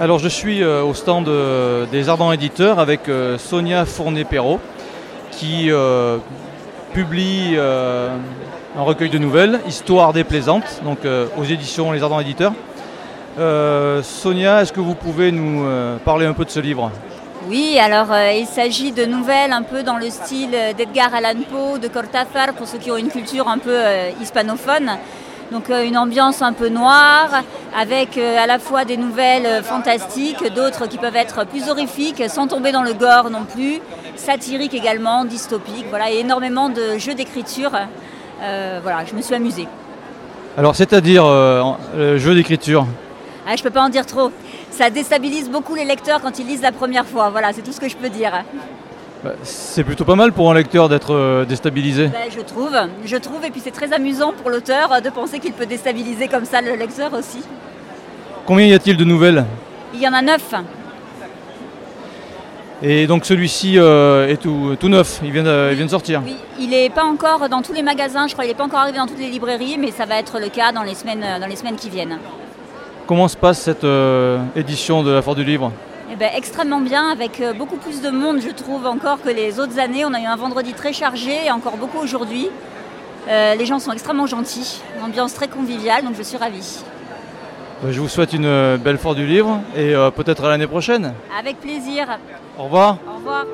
Alors je suis euh, au stand euh, des Ardents Éditeurs avec euh, Sonia Fournet-Perrault qui publie un recueil de nouvelles, Histoire déplaisante, donc aux éditions Les Ardents Éditeurs. Sonia, est-ce que vous pouvez nous parler un peu de ce livre? Oui, alors il s'agit de nouvelles un peu dans le style d'Edgar Allan Poe, de Cortázar, pour ceux qui ont une culture un peu hispanophone. Donc euh, une ambiance un peu noire, avec euh, à la fois des nouvelles euh, fantastiques, d'autres qui peuvent être plus horrifiques, sans tomber dans le gore non plus, satiriques également, dystopiques, voilà, et énormément de jeux d'écriture. Euh, voilà, je me suis amusée. Alors c'est-à-dire euh, le jeu d'écriture? Ah, je peux pas en dire trop. Ça déstabilise beaucoup les lecteurs quand ils lisent la première fois. Voilà, c'est tout ce que je peux dire. Bah, C'est plutôt pas mal pour un lecteur d'être euh, déstabilisé. Ben, je trouve, je trouve, et puis c'est très amusant pour l'auteur euh, de penser qu'il peut déstabiliser comme ça le lecteur aussi. Combien y a-t-il de nouvelles? Il y en a neuf. Et donc celui-ci euh, est tout, tout neuf, il vient, de, il vient de sortir. Oui, il n'est pas encore dans tous les magasins, je crois, il n'est pas encore arrivé dans toutes les librairies, mais ça va être le cas dans les semaines, dans les semaines qui viennent. Comment se passe cette euh, édition de la Foire du Livre? Ben, extrêmement bien, avec euh, beaucoup plus de monde, je trouve, encore que les autres années. On a eu un vendredi très chargé et encore beaucoup aujourd'hui. Euh, les gens sont extrêmement gentils, une ambiance très conviviale, donc je suis ravie. Bah, Je vous souhaite une euh, belle Foire du Livre et peut-être à l'année prochaine. Avec plaisir. Au revoir. Au revoir.